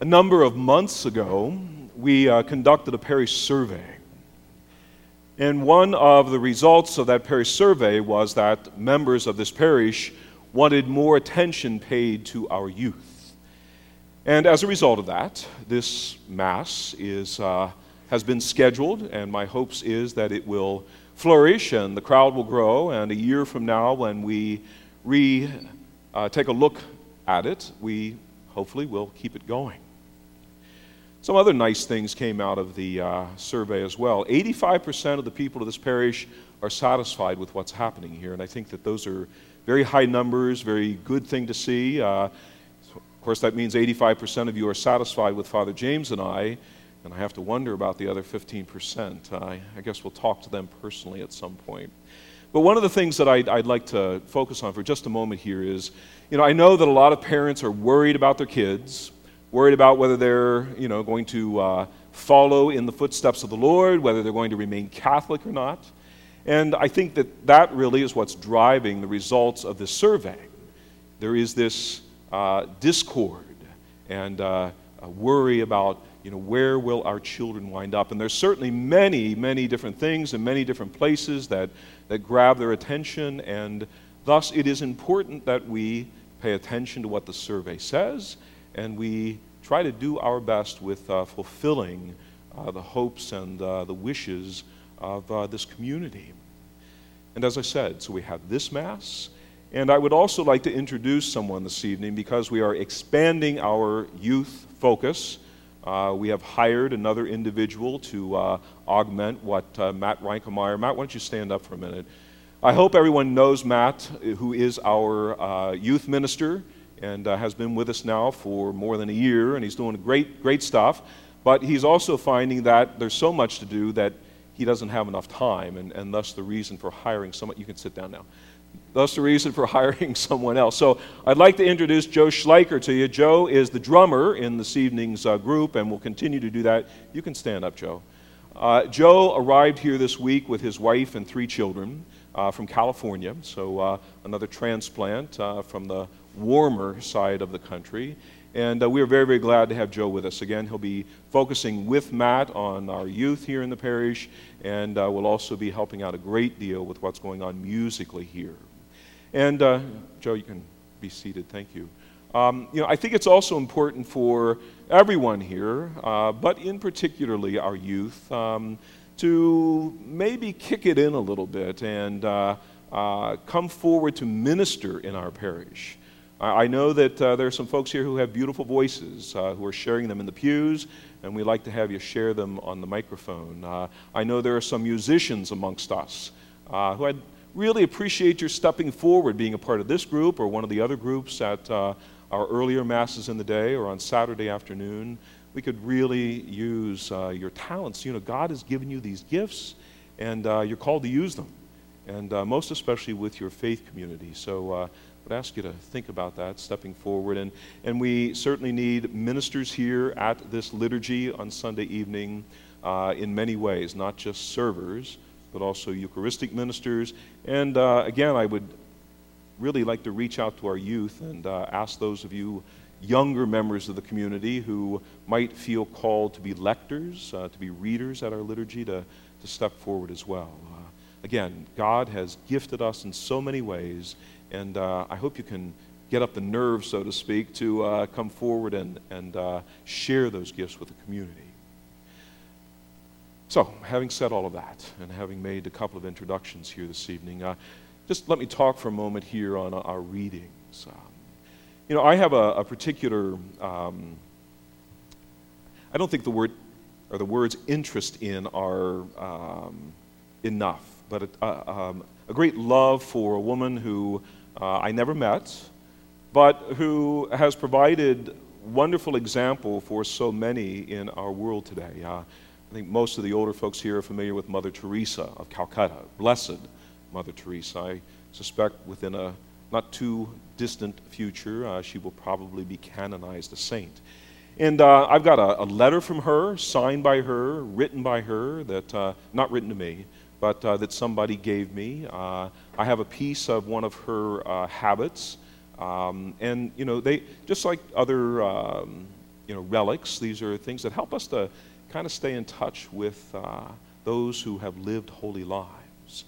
A number of months ago, we uh, conducted a parish survey. And one of the results of that parish survey was that members of this parish wanted more attention paid to our youth. And as a result of that, this Mass is, uh, has been scheduled, and my hopes is that it will flourish and the crowd will grow. And a year from now, when we re uh, take a look at it, we hopefully will keep it going. Some other nice things came out of the uh, survey as well. 85% of the people of this parish are satisfied with what's happening here, and I think that those are very high numbers, very good thing to see. Uh, of course, that means 85% of you are satisfied with Father James and I, and I have to wonder about the other 15%. Uh, I guess we'll talk to them personally at some point. But one of the things that I'd, I'd, like to focus on for just a moment here is you know, I know that a lot of parents are worried about their kids, worried about whether they're you know, going to uh, follow in the footsteps of the Lord, whether they're going to remain Catholic or not. And I think that that really is what's driving the results of this survey. There is this uh, discord and uh, worry about you know, where will our children wind up? And there's certainly many, many different things and many different places that, that grab their attention, and thus it is important that we pay attention to what the survey says and we try to do our best with uh, fulfilling uh, the hopes and uh, the wishes of uh, this community. And as I said, so we have this Mass. And I would also like to introduce someone this evening because we are expanding our youth focus. Uh, we have hired another individual to uh, augment what Matt Reinkemeyer. Matt, why don't you stand up for a minute? I hope everyone knows Matt, who is our youth minister and uh, has been with us now for more than a year, and he's doing great, great stuff. But he's also finding that there's so much to do that he doesn't have enough time, and, and thus the reason for hiring someone. You can sit down now. Thus, the reason for hiring someone else. So, I'd like to introduce Joe Schleicher to you. Joe is the drummer in this evening's uh, group and will continue to do that. You can stand up, Joe. Uh, Joe arrived here this week with his wife and three children uh, from California, so uh, another transplant uh, from the warmer side of the country. And uh, we are very, very glad to have Joe with us. Again, he'll be focusing with Matt on our youth here in the parish, and uh, will also be helping out a great deal with what's going on musically here. And uh, Joe, you can be seated. Thank you. Um, you know, I think it's also important for everyone here, uh, but in particularly our youth, um, to maybe kick it in a little bit and uh, uh, come forward to minister in our parish. I know that uh, there are some folks here who have beautiful voices uh, who are sharing them in the pews, and we'd like to have you share them on the microphone. Uh, I know there are some musicians amongst us uh, who I'd really appreciate your stepping forward, being a part of this group or one of the other groups at uh, our earlier masses in the day or on Saturday afternoon. We could really use uh, your talents. You know, God has given you these gifts, and you're called to use them, and most especially with your faith community. So would ask you to think about that, stepping forward. And, and we certainly need ministers here at this liturgy on Sunday evening uh, in many ways, not just servers, but also Eucharistic ministers. And uh, again, I would really like to reach out to our youth and uh, ask those of you younger members of the community who might feel called to be lectors, uh, to be readers at our liturgy, to, to step forward as well. Again, God has gifted us in so many ways, and uh, I hope you can get up the nerve, so to speak, to uh, come forward and, and uh, share those gifts with the community. So, having said all of that, and having made a couple of introductions here this evening, uh, just let me talk for a moment here on uh, our readings. Um, you know, I have a, a particular, um, I don't think the word or the words interest in are um, enough, but a, uh, um, a great love for a woman who uh, I never met, but who has provided wonderful example for so many in our world today. Uh, I think most of the older folks here are familiar with Mother Teresa of Calcutta, Blessed Mother Teresa. I suspect within a not too distant future, uh, she will probably be canonized a saint. And uh, I've got a, a, letter from her, signed by her, written by her, that uh, not written to me, but uh, that somebody gave me. Uh, I have a piece of one of her uh, habits, um, and you know, they just like other um, you know, relics. These are things that help us to kind of stay in touch with uh, those who have lived holy lives.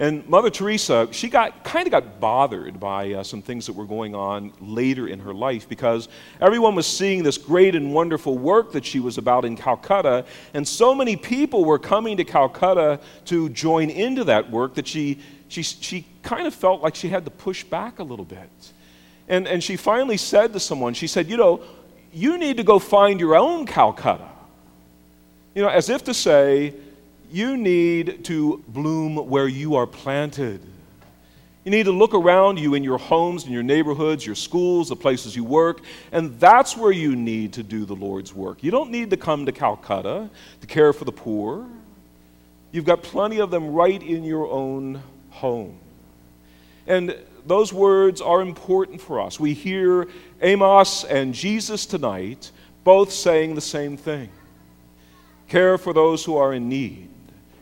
And Mother Teresa, she got kind of got bothered by uh, some things that were going on later in her life because everyone was seeing this great and wonderful work that she was about in Calcutta, and so many people were coming to Calcutta to join into that work that she she she kind of felt like she had to push back a little bit. And and she finally said to someone, she said, "You know, you need to go find your own Calcutta." You know, as if to say, you need to bloom where you are planted. You need to look around you in your homes, in your neighborhoods, your schools, the places you work, and that's where you need to do the Lord's work. You don't need to come to Calcutta to care for the poor. You've got plenty of them right in your own home. And those words are important for us. We hear Amos and Jesus tonight both saying the same thing care for those who are in need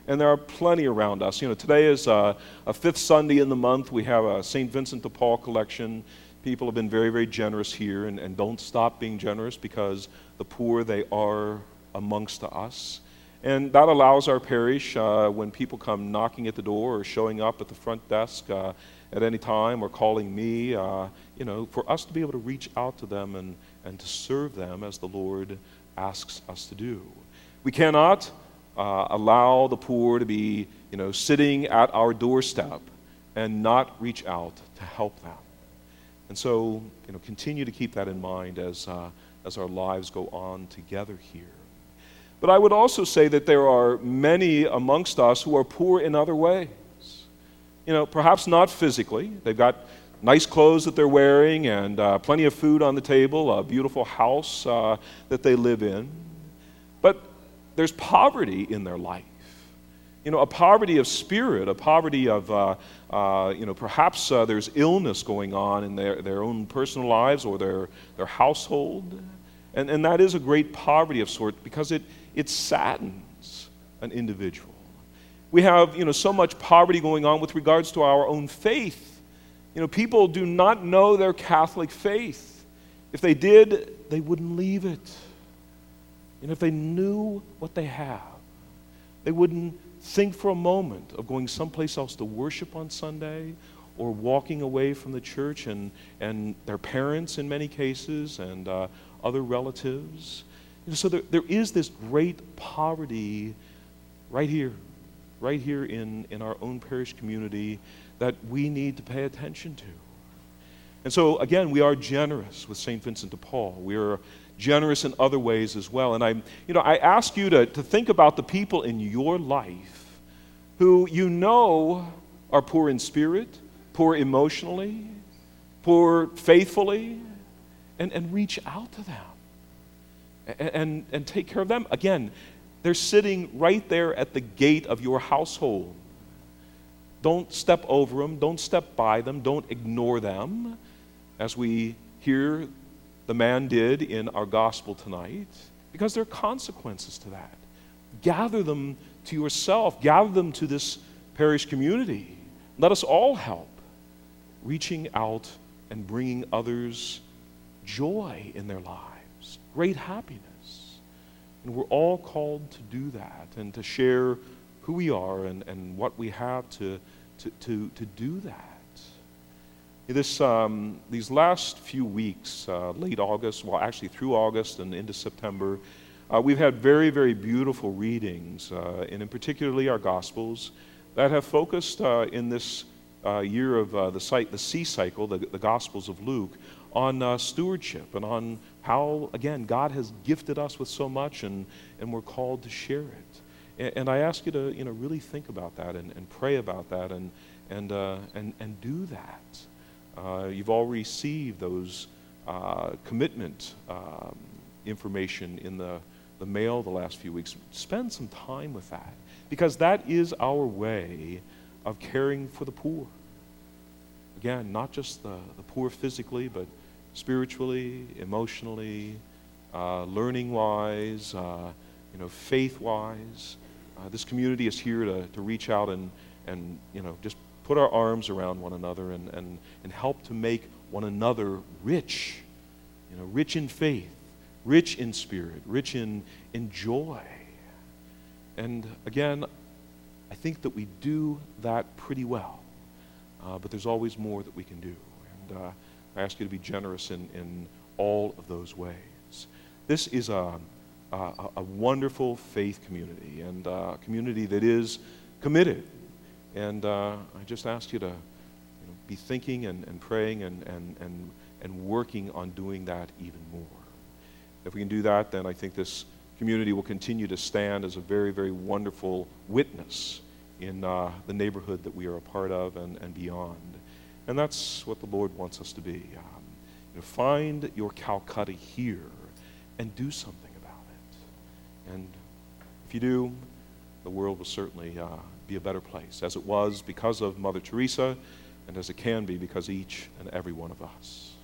and there are plenty around us. You know, today is uh, a fifth Sunday in the month. We have a St. Vincent de Paul collection. People have been very, very generous here, and, and don't stop being generous because the poor, they are amongst us. And that allows our parish, uh, when people come knocking at the door or showing up at the front desk uh, at any time or calling me, uh, you know, for us to be able to reach out to them and, and to serve them as the Lord asks us to do. We cannot uh, allow the poor to be, you know, sitting at our doorstep and not reach out to help them. And so, you know, continue to keep that in mind as, uh, as our lives go on together here. But I would also say that there are many amongst us who are poor in other ways. You know, perhaps not physically. They've got nice clothes that they're wearing and uh, plenty of food on the table, a beautiful house uh, that they live in. There's poverty in their life. You know, a poverty of spirit, a poverty of, uh, uh, you know, perhaps uh, there's illness going on in their, their own personal lives or their, their household. And, and that is a great poverty of sort because it, it saddens an individual. We have, you know, so much poverty going on with regards to our own faith. You know, people do not know their Catholic faith. If they did, they wouldn't leave it. And if they knew what they have, they wouldn't think for a moment of going someplace else to worship on Sunday or walking away from the church and, and their parents in many cases and uh, other relatives. Know, so there, there is this great poverty right here, right here in, in our own parish community that we need to pay attention to. And so, again, we are generous with St. Vincent de Paul. We are generous in other ways as well. And I, you know, I ask you to, to think about the people in your life who you know are poor in spirit, poor emotionally, poor faithfully, and, and reach out to them and, and, and take care of them. Again, they're sitting right there at the gate of your household. Don't step over them, don't step by them, don't ignore them. As we hear the man did in our gospel tonight, because there are consequences to that. Gather them to yourself, gather them to this parish community. Let us all help reaching out and bringing others joy in their lives, great happiness. And we're all called to do that and to share who we are and, and what we have to, to, to, to do that. This, um, these last few weeks, uh, late August, well, actually through August and into September, uh, we've had very, very beautiful readings, uh, and in particularly our Gospels, that have focused uh, in this uh, year of uh, the, site, the C cycle, the, the Gospels of Luke, on stewardship and on how, again, God has gifted us with so much and, and we're called to share it. And, and I ask you to you know, really think about that and, and pray about that and, and, and, and do that. Uh, you've all received those uh, commitment um, information in the, the mail the last few weeks. Spend some time with that because that is our way of caring for the poor. Again, not just the, the poor physically, but spiritually, emotionally, uh, learning wise, uh, you know, faith wise. Uh, this community is here to, to reach out and, and you know, just put our arms around one another and, and, and help to make one another rich, you know, rich in faith, rich in spirit, rich in, in joy. And again, I think that we do that pretty well. Uh, but there's always more that we can do. And uh, I ask you to be generous in, in all of those ways. This is a, a, a wonderful faith community and a community that is committed. And uh, I just ask you to you know, be thinking and, and praying and, and, and, and working on doing that even more. If we can do that, then I think this community will continue to stand as a very, very wonderful witness in uh, the neighborhood that we are a part of and, and beyond. And that's what the Lord wants us to be. Um, you know, find your Calcutta here and do something about it. And if you do, the world will certainly uh, be a better place, as it was because of Mother Teresa, and as it can be because each and every one of us.